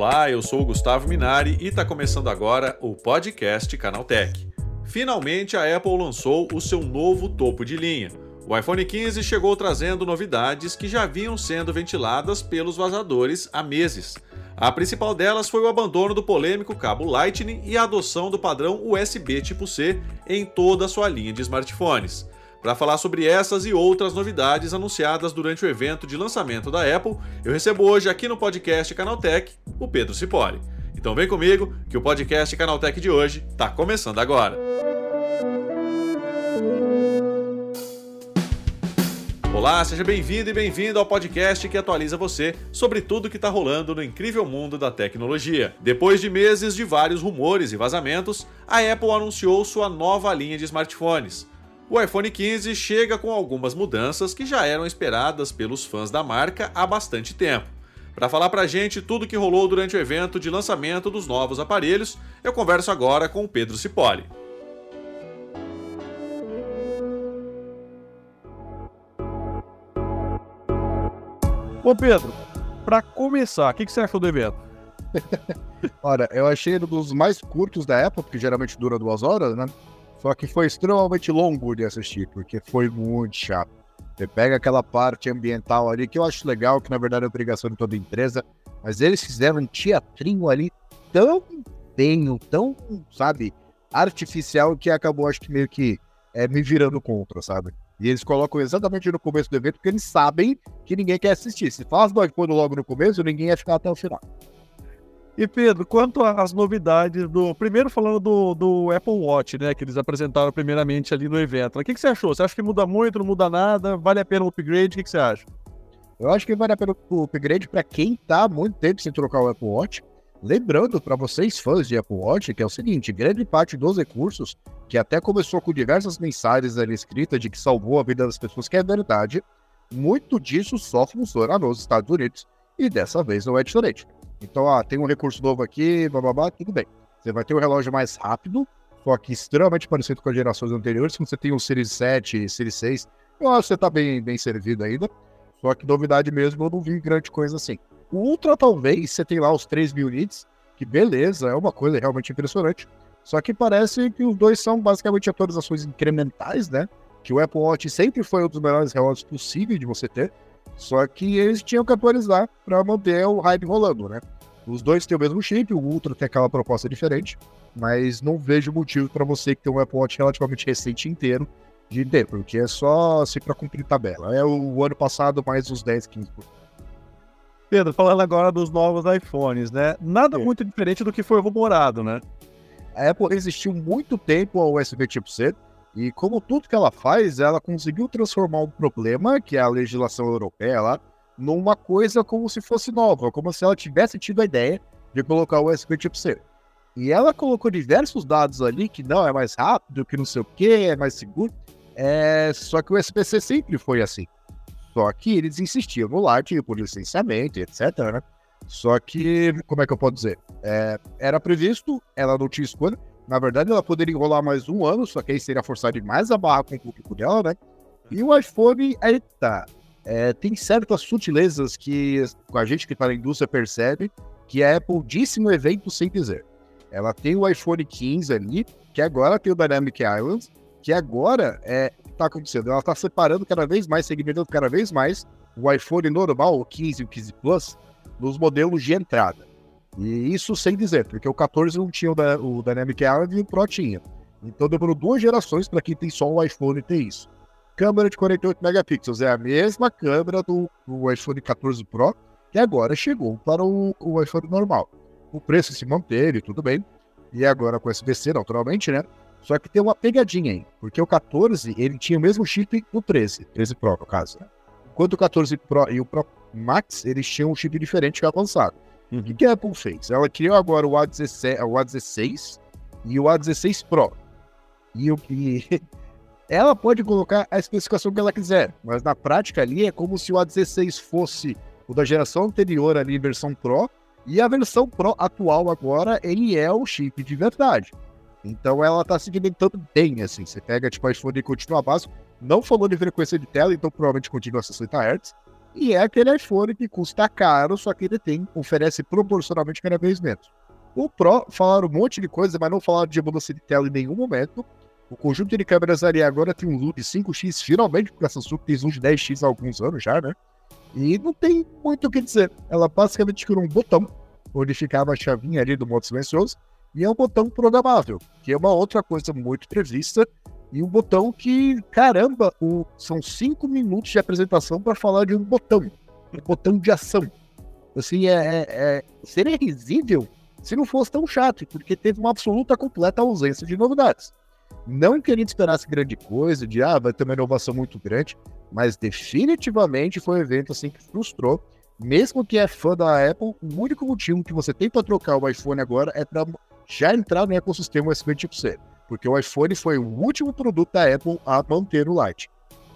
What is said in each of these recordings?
Olá, eu sou o Gustavo Minari e está começando agora o podcast Canaltech. Finalmente a Apple lançou o seu novo topo de linha. O iPhone 15 chegou trazendo novidades que já vinham sendo ventiladas pelos vazadores há meses. A principal delas foi o abandono do polêmico cabo Lightning e a adoção do padrão USB tipo C em toda a sua linha de smartphones. Para falar sobre essas e outras novidades anunciadas durante o evento de lançamento da Apple, eu recebo hoje aqui no podcast Canaltech o Pedro Cipoli. Então vem comigo que o podcast Canaltech de hoje está começando agora. Olá, seja bem-vindo e bem-vindo ao podcast que atualiza você sobre tudo que está rolando no incrível mundo da tecnologia. Depois de meses de vários rumores e vazamentos, a Apple anunciou sua nova linha de smartphones o iPhone 15 chega com algumas mudanças que já eram esperadas pelos fãs da marca há bastante tempo. Para falar pra gente tudo que rolou durante o evento de lançamento dos novos aparelhos, eu converso agora com o Pedro Cipoli. Ô Pedro, para começar, o que, que você achou do evento? Olha, eu achei ele dos mais curtos da época, porque geralmente dura duas horas, né? Só que foi extremamente longo de assistir, porque foi muito chato. Você pega aquela parte ambiental ali, que eu acho legal, que na verdade é obrigação de toda empresa, mas eles fizeram um teatrinho ali tão bem, tão, sabe, artificial, que acabou, acho que meio que é, me virando contra, sabe? E eles colocam exatamente no começo do evento, porque eles sabem que ninguém quer assistir. Se faz do iPhone logo no começo, ninguém ia ficar até o final. E Pedro, quanto às novidades do. Primeiro falando do, do Apple Watch, né? Que eles apresentaram primeiramente ali no evento. O que, que você achou? Você acha que muda muito, não muda nada? Vale a pena o upgrade? O que, que você acha? Eu acho que vale a pena o upgrade para quem tá há muito tempo sem trocar o Apple Watch. Lembrando para vocês fãs de Apple Watch que é o seguinte: grande parte dos recursos, que até começou com diversas mensagens ali escritas de que salvou a vida das pessoas, que é verdade, muito disso só funciona nos Estados Unidos e dessa vez não é diferente. Então, ah, tem um recurso novo aqui, blá blá blá, tudo bem. Você vai ter um relógio mais rápido, só que extremamente parecido com as gerações anteriores. Se você tem um Series 7 e Series 6, eu acho que você está bem, bem servido ainda. Só que novidade mesmo, eu não vi grande coisa assim. O Ultra, talvez, você tem lá os 3 mil nits, que beleza, é uma coisa realmente impressionante. Só que parece que os dois são basicamente atualizações incrementais, né? Que o Apple Watch sempre foi um dos melhores relógios possíveis de você ter. Só que eles tinham que atualizar para manter o hype rolando, né? Os dois têm o mesmo chip, o Ultra tem aquela proposta diferente, mas não vejo motivo para você que tem um Apple Watch relativamente recente inteiro de ter, porque é só assim para cumprir tabela. É o ano passado mais uns 10, 15 por Pedro, falando agora dos novos iPhones, né? Nada é. muito diferente do que foi rumorado, né? A Apple resistiu muito tempo ao USB tipo C, e como tudo que ela faz, ela conseguiu transformar um problema, que é a legislação europeia lá, numa coisa como se fosse nova, como se ela tivesse tido a ideia de colocar o USB tipo. E ela colocou diversos dados ali que não é mais rápido, que não sei o que, é mais seguro. É... Só que o USB-C sempre foi assim. Só que eles insistiam no Lightning por licenciamento, etc. Né? Só que, como é que eu posso dizer? É... Era previsto, ela não tinha escolha. Na verdade, ela poderia enrolar mais um ano, só que aí seria forçar demais a barra com o público dela, né? E o iPhone, eita, é, tem certas sutilezas que a gente que está na indústria percebe que a Apple disse no evento sem dizer. Ela tem o iPhone 15 ali, que agora tem o Dynamic Island, que agora é tá acontecendo. Ela está separando cada vez mais, segmentando cada vez mais o iPhone normal, o 15 e o 15 Plus, nos modelos de entrada. E isso sem dizer, porque o 14 não tinha o, Dynamic Island e o Pro tinha. Então demorou duas gerações para quem tem só o iPhone ter isso. Câmera de 48 megapixels é a mesma câmera do, do iPhone 14 Pro, que agora chegou para o, o iPhone normal. O preço se manteve, tudo bem. E agora com USB-C, naturalmente, né? Só que tem uma pegadinha aí, porque o 14 ele tinha o mesmo chip do 13, 13 Pro no caso. Né? Enquanto o 14 Pro e o Pro Max eles tinham um chip diferente que é avançado. Uhum. O que a Apple fez? Ela criou agora o A16, o A16 e o A16 Pro. E, o, e ela pode colocar a especificação que ela quiser, mas na prática ali é como se o A16 fosse o da geração anterior ali, versão Pro, e a versão Pro atual agora, ele é o chip de verdade. Então ela tá segmentando bem, assim. Você pega, tipo, iPhone e continua básico. Não falou de frequência de tela, então provavelmente continua a 60 Hz. E é aquele iPhone que custa caro, só que ele tem, oferece proporcionalmente cada vez menos. O Pro falaram um monte de coisa, mas não falaram de mudança de tela em nenhum momento. O conjunto de câmeras ali agora tem um zoom de 5x, finalmente, porque a Samsung tem zoom de 10x há alguns anos já, né? E não tem muito o que dizer. Ela basicamente criou um botão onde ficava a chavinha ali do modo silencioso, e é um botão programável, que é uma outra coisa muito prevista, e um botão que, caramba, o, são cinco minutos de apresentação para falar de um botão, um botão de ação. Assim, é, é, é, seria risível se não fosse tão chato, porque teve uma absoluta completa ausência de novidades. Não que a gente esperasse grande coisa, de ah, vai ter uma inovação muito grande, mas definitivamente foi um evento assim que frustrou. Mesmo que é fã da Apple, o único motivo que você tem para trocar o iPhone agora é para já entrar no ecossistema USB tipo C. Porque o iPhone foi o último produto da Apple a manter o Lite.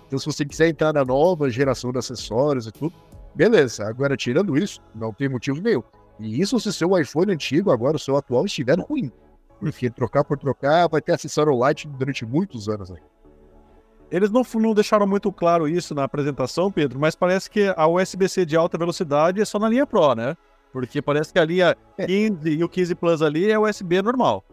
Então, se você quiser entrar na nova geração de acessórios e tudo, beleza. Agora, tirando isso, não tem motivo nenhum. E isso se seu iPhone antigo, agora o seu atual, estiver ruim. Porque trocar por trocar vai ter acessório Lite durante muitos anos aí. Eles não, não deixaram muito claro isso na apresentação, Pedro, mas parece que a USB-C de alta velocidade é só na linha Pro, né? Porque parece que a linha 15 é. e o 15 Plus ali é USB normal.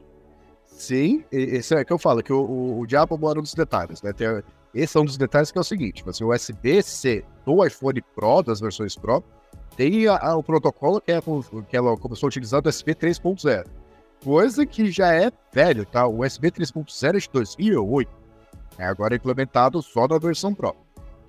Sim, esse é que eu falo, que o, o, o diabo mora nos detalhes, né? Tem, esse é um dos detalhes que é o seguinte, assim, o USB-C do iPhone Pro, das versões Pro, tem a, a, o protocolo que, é, que ela começou a utilizar do USB 3.0. Coisa que já é velho, tá? O USB 3.0 é de 2008. É agora implementado só na versão Pro.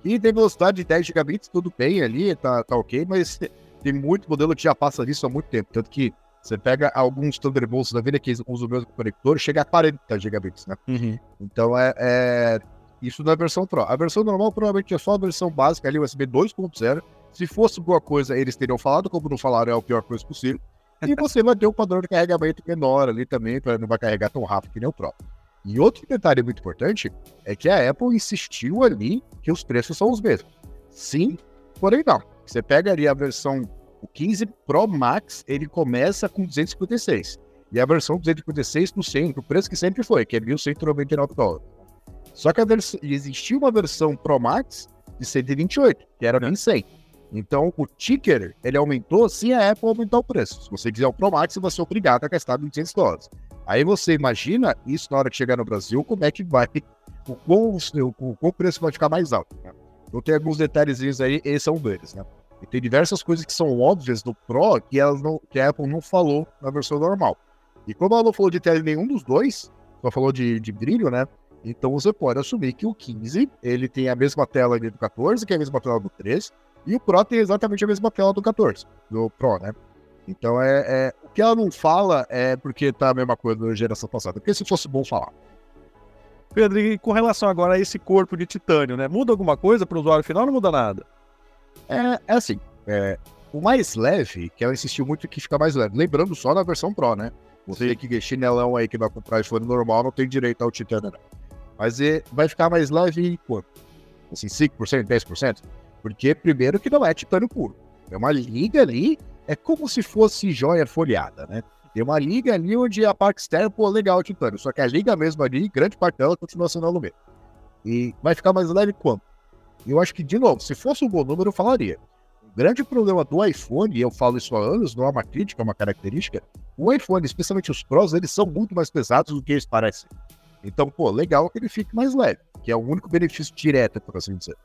E tem velocidade de 10 gigabits, tudo bem ali, tá, tá ok, mas tem muito modelo que já passa disso há muito tempo. Tanto que você pega alguns Thunderbolts da vida que usam o mesmo conector, chega a 40 gigabits, né? Uhum. Então é, é, isso na versão Pro. A versão normal provavelmente é só a versão básica ali, USB 2.0. Se fosse boa coisa, eles teriam falado, como não falaram, é a pior coisa possível. E você vai ter um padrão de carregamento menor ali também, para não vai carregar tão rápido que nem o Pro. E outro detalhe muito importante é que a Apple insistiu ali que os preços são os mesmos. Sim, porém não. Você pega ali a versão o 15 Pro Max, ele começa com 256. E a versão 256 no centro, o preço que sempre foi, que é 1.199 dólares. Só que existia uma versão Pro Max de 128, que era 1.100. Então, o ticker, ele aumentou sem a Apple aumentar o preço. Se você quiser o Pro Max, você é obrigado a gastar 1.200 dólares. Aí você imagina isso na hora que chegar no Brasil, como é que vai, o quão, o, o, o preço vai ficar mais alto. Né? Então tem alguns detalhezinhos aí, esses são deles, né? E tem diversas coisas que são óbvias do Pro que, elas não, que a Apple não falou na versão normal. E como ela não falou de tela em nenhum dos dois, só falou de, de brilho, né? Então você pode assumir que o 15 ele tem a mesma tela do 14, que é a mesma tela do 13, e o Pro tem exatamente a mesma tela do 14, do Pro, né? Então é, é o que ela não fala é porque tá a mesma coisa da geração passada. Porque se fosse bom falar. Pedro, e com relação agora a esse corpo de titânio, né? Muda alguma coisa para o usuário final ou não muda nada? É, é assim, é, o mais leve, que ela insistiu muito que fica mais leve. Lembrando só na versão Pro, né? Você Sim. que chinelão aí que vai comprar iPhone normal não tem direito ao titânio, não. Mas é, vai ficar mais leve em quanto? Assim, 5%, 10%? Porque, primeiro, que não é titânio puro. É uma liga ali, é como se fosse joia folheada, né? Tem uma liga ali onde a parte externa, pô, legal o titânio. Só que a liga mesmo ali, grande parte dela continua sendo alumínio. E vai ficar mais leve quanto? Eu acho que, de novo, se fosse um bom número, eu falaria. O grande problema do iPhone, e eu falo isso há anos, não é uma crítica, é uma característica, o iPhone, especialmente os Pros, eles são muito mais pesados do que eles parecem. Então, pô, legal que ele fique mais leve, que é o único benefício direto, por assim dizer.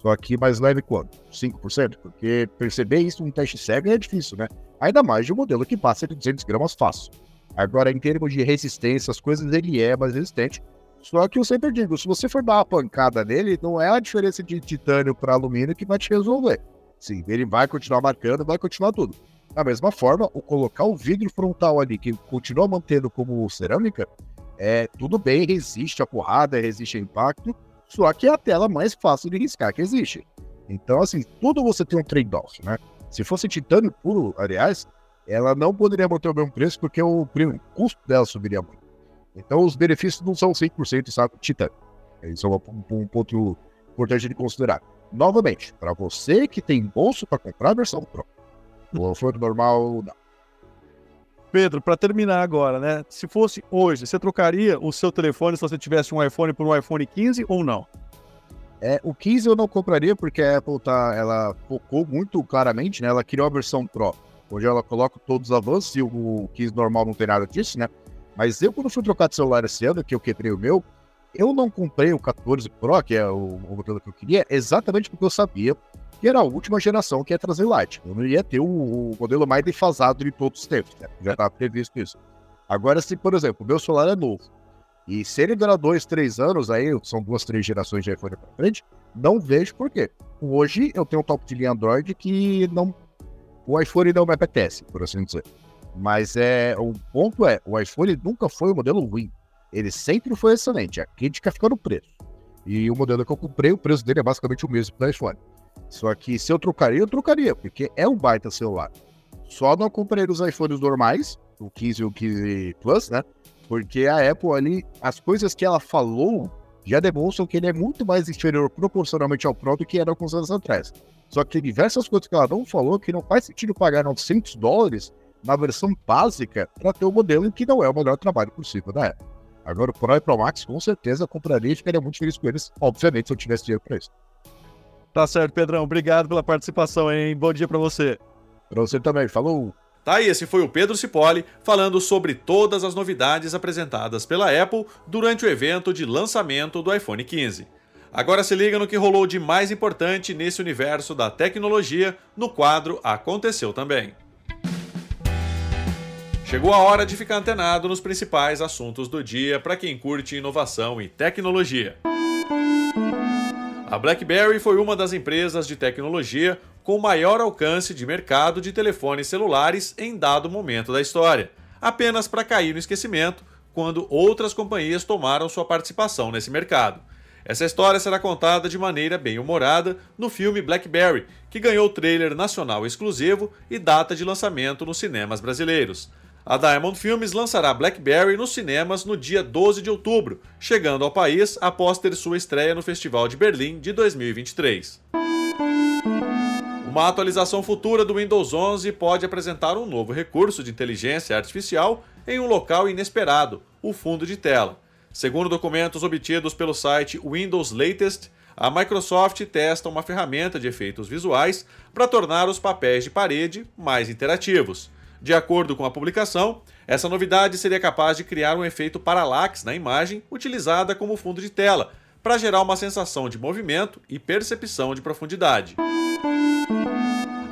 Só que mais leve quanto? 5%? Porque perceber isso num teste cego é difícil, né? Ainda mais de um modelo que passa de 200 gramas fácil. Agora, em termos de resistência, as coisas ele é mais resistente. Só que eu sempre digo, se você for dar uma pancada nele, não é a diferença de titânio para alumínio que vai te resolver. Sim, ele vai continuar marcando, vai continuar tudo. Da mesma forma, o colocar o vidro frontal ali, que continua mantendo como cerâmica, é tudo bem, resiste a porrada, resiste ao impacto, só que é a tela mais fácil de riscar que existe. Então, assim, tudo você tem um trade-off, né? Se fosse titânio puro, aliás, ela não poderia manter o mesmo preço porque o custo dela subiria muito. Então, os benefícios não são 100% sabe, titânio. Isso é um, um ponto importante de considerar. Novamente, para você que tem bolso para comprar a versão Pro, o for normal, não. Pedro, para terminar agora, né? Se fosse hoje, você trocaria o seu telefone se você tivesse um iPhone por um iPhone 15 ou não? É, o 15 eu não compraria porque a Apple tá, ela focou muito claramente, né? Ela criou a versão Pro, onde ela coloca todos os avanços e o 15 normal não tem nada disso, né? Mas eu, quando fui trocar de celular esse ano, que eu quebrei o meu, eu não comprei o 14 Pro, que é o, o modelo que eu queria, exatamente porque eu sabia que era a última geração que ia trazer Light. Eu não ia ter o, o modelo mais defasado de todos os tempos, né? Já estava previsto isso. Agora, se, por exemplo, o meu celular é novo, e se ele durar dois, três anos, aí são duas, três gerações de iPhone para frente, não vejo por quê. Hoje eu tenho um top de linha Android que não. O iPhone não me apetece, por assim dizer. Mas é o ponto é, o iPhone nunca foi um modelo ruim. Ele sempre foi excelente. A crítica fica no preço. E o modelo que eu comprei, o preço dele é basicamente o mesmo do iPhone. Só que se eu trocaria, eu trocaria, porque é um baita celular. Só não comprei os iPhones normais, o 15 e o 15 Plus, né? Porque a Apple ali, as coisas que ela falou já demonstram que ele é muito mais inferior proporcionalmente ao Pro do que era alguns anos atrás. Só que tem diversas coisas que ela não falou que não faz sentido pagar 900 dólares na versão básica para ter um modelo que não é o melhor trabalho possível da Apple. Agora o Pro e Pro Max com certeza compraria e ficaria muito feliz com eles, obviamente, se eu tivesse dinheiro para isso. Tá certo, Pedrão. Obrigado pela participação, hein? Bom dia para você. Para você também. Falou! Tá, e esse foi o Pedro Cipoli falando sobre todas as novidades apresentadas pela Apple durante o evento de lançamento do iPhone 15. Agora se liga no que rolou de mais importante nesse universo da tecnologia no quadro Aconteceu Também. Chegou a hora de ficar antenado nos principais assuntos do dia para quem curte inovação e tecnologia. A BlackBerry foi uma das empresas de tecnologia com maior alcance de mercado de telefones celulares em dado momento da história, apenas para cair no esquecimento quando outras companhias tomaram sua participação nesse mercado. Essa história será contada de maneira bem humorada no filme Blackberry, que ganhou trailer nacional exclusivo e data de lançamento nos cinemas brasileiros. A Diamond Filmes lançará Blackberry nos cinemas no dia 12 de outubro, chegando ao país após ter sua estreia no Festival de Berlim de 2023. Uma atualização futura do Windows 11 pode apresentar um novo recurso de inteligência artificial em um local inesperado, o fundo de tela. Segundo documentos obtidos pelo site Windows Latest, a Microsoft testa uma ferramenta de efeitos visuais para tornar os papéis de parede mais interativos. De acordo com a publicação, essa novidade seria capaz de criar um efeito parallax na imagem utilizada como fundo de tela, para gerar uma sensação de movimento e percepção de profundidade.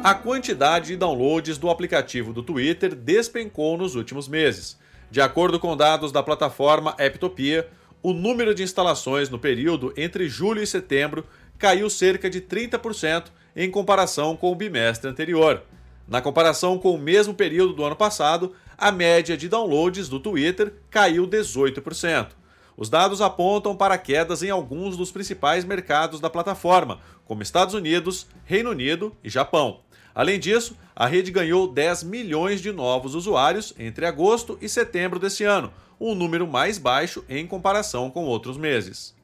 A quantidade de downloads do aplicativo do Twitter despencou nos últimos meses. De acordo com dados da plataforma Apptopia, o número de instalações no período entre julho e setembro caiu cerca de 30% em comparação com o bimestre anterior. Na comparação com o mesmo período do ano passado, a média de downloads do Twitter caiu 18%. Os dados apontam para quedas em alguns dos principais mercados da plataforma, como Estados Unidos, Reino Unido e Japão. Além disso, a rede ganhou 10 milhões de novos usuários entre agosto e setembro desse ano, um número mais baixo em comparação com outros meses.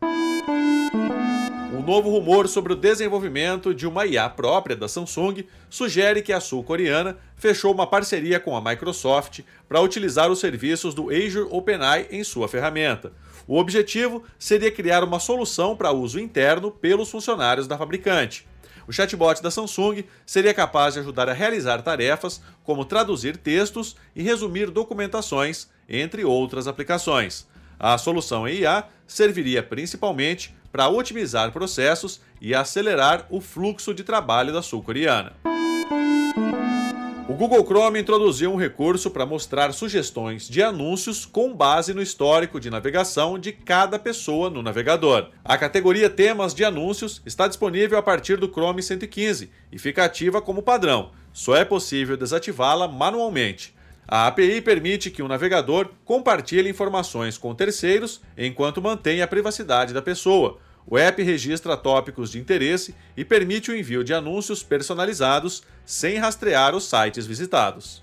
Novo rumor sobre o desenvolvimento de uma IA própria da Samsung sugere que a sul-coreana fechou uma parceria com a Microsoft para utilizar os serviços do Azure OpenAI em sua ferramenta. O objetivo seria criar uma solução para uso interno pelos funcionários da fabricante. O chatbot da Samsung seria capaz de ajudar a realizar tarefas como traduzir textos e resumir documentações, entre outras aplicações. A solução em IA serviria principalmente para otimizar processos e acelerar o fluxo de trabalho da sul-coreana. O Google Chrome introduziu um recurso para mostrar sugestões de anúncios com base no histórico de navegação de cada pessoa no navegador. A categoria Temas de Anúncios está disponível a partir do Chrome 115 e fica ativa como padrão. Só é possível desativá-la manualmente. A API permite que o navegador compartilhe informações com terceiros enquanto mantém a privacidade da pessoa. O app registra tópicos de interesse e permite o envio de anúncios personalizados sem rastrear os sites visitados.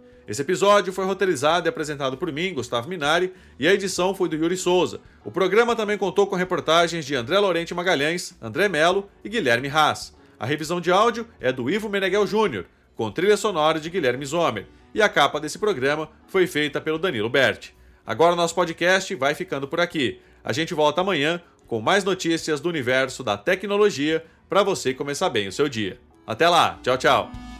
Esse episódio foi roteirizado e apresentado por mim, Gustavo Minari, e a edição foi do Yuri Souza. O programa também contou com reportagens de André Lorente Magalhães, André Melo e Guilherme Haas. A revisão de áudio é do Ivo Meneghel Júnior, com trilha sonora de Guilherme Zomer, e a capa desse programa foi feita pelo Danilo Berti. Agora o nosso podcast vai ficando por aqui. A gente volta amanhã com mais notícias do universo da tecnologia para você começar bem o seu dia. Até lá, tchau, tchau.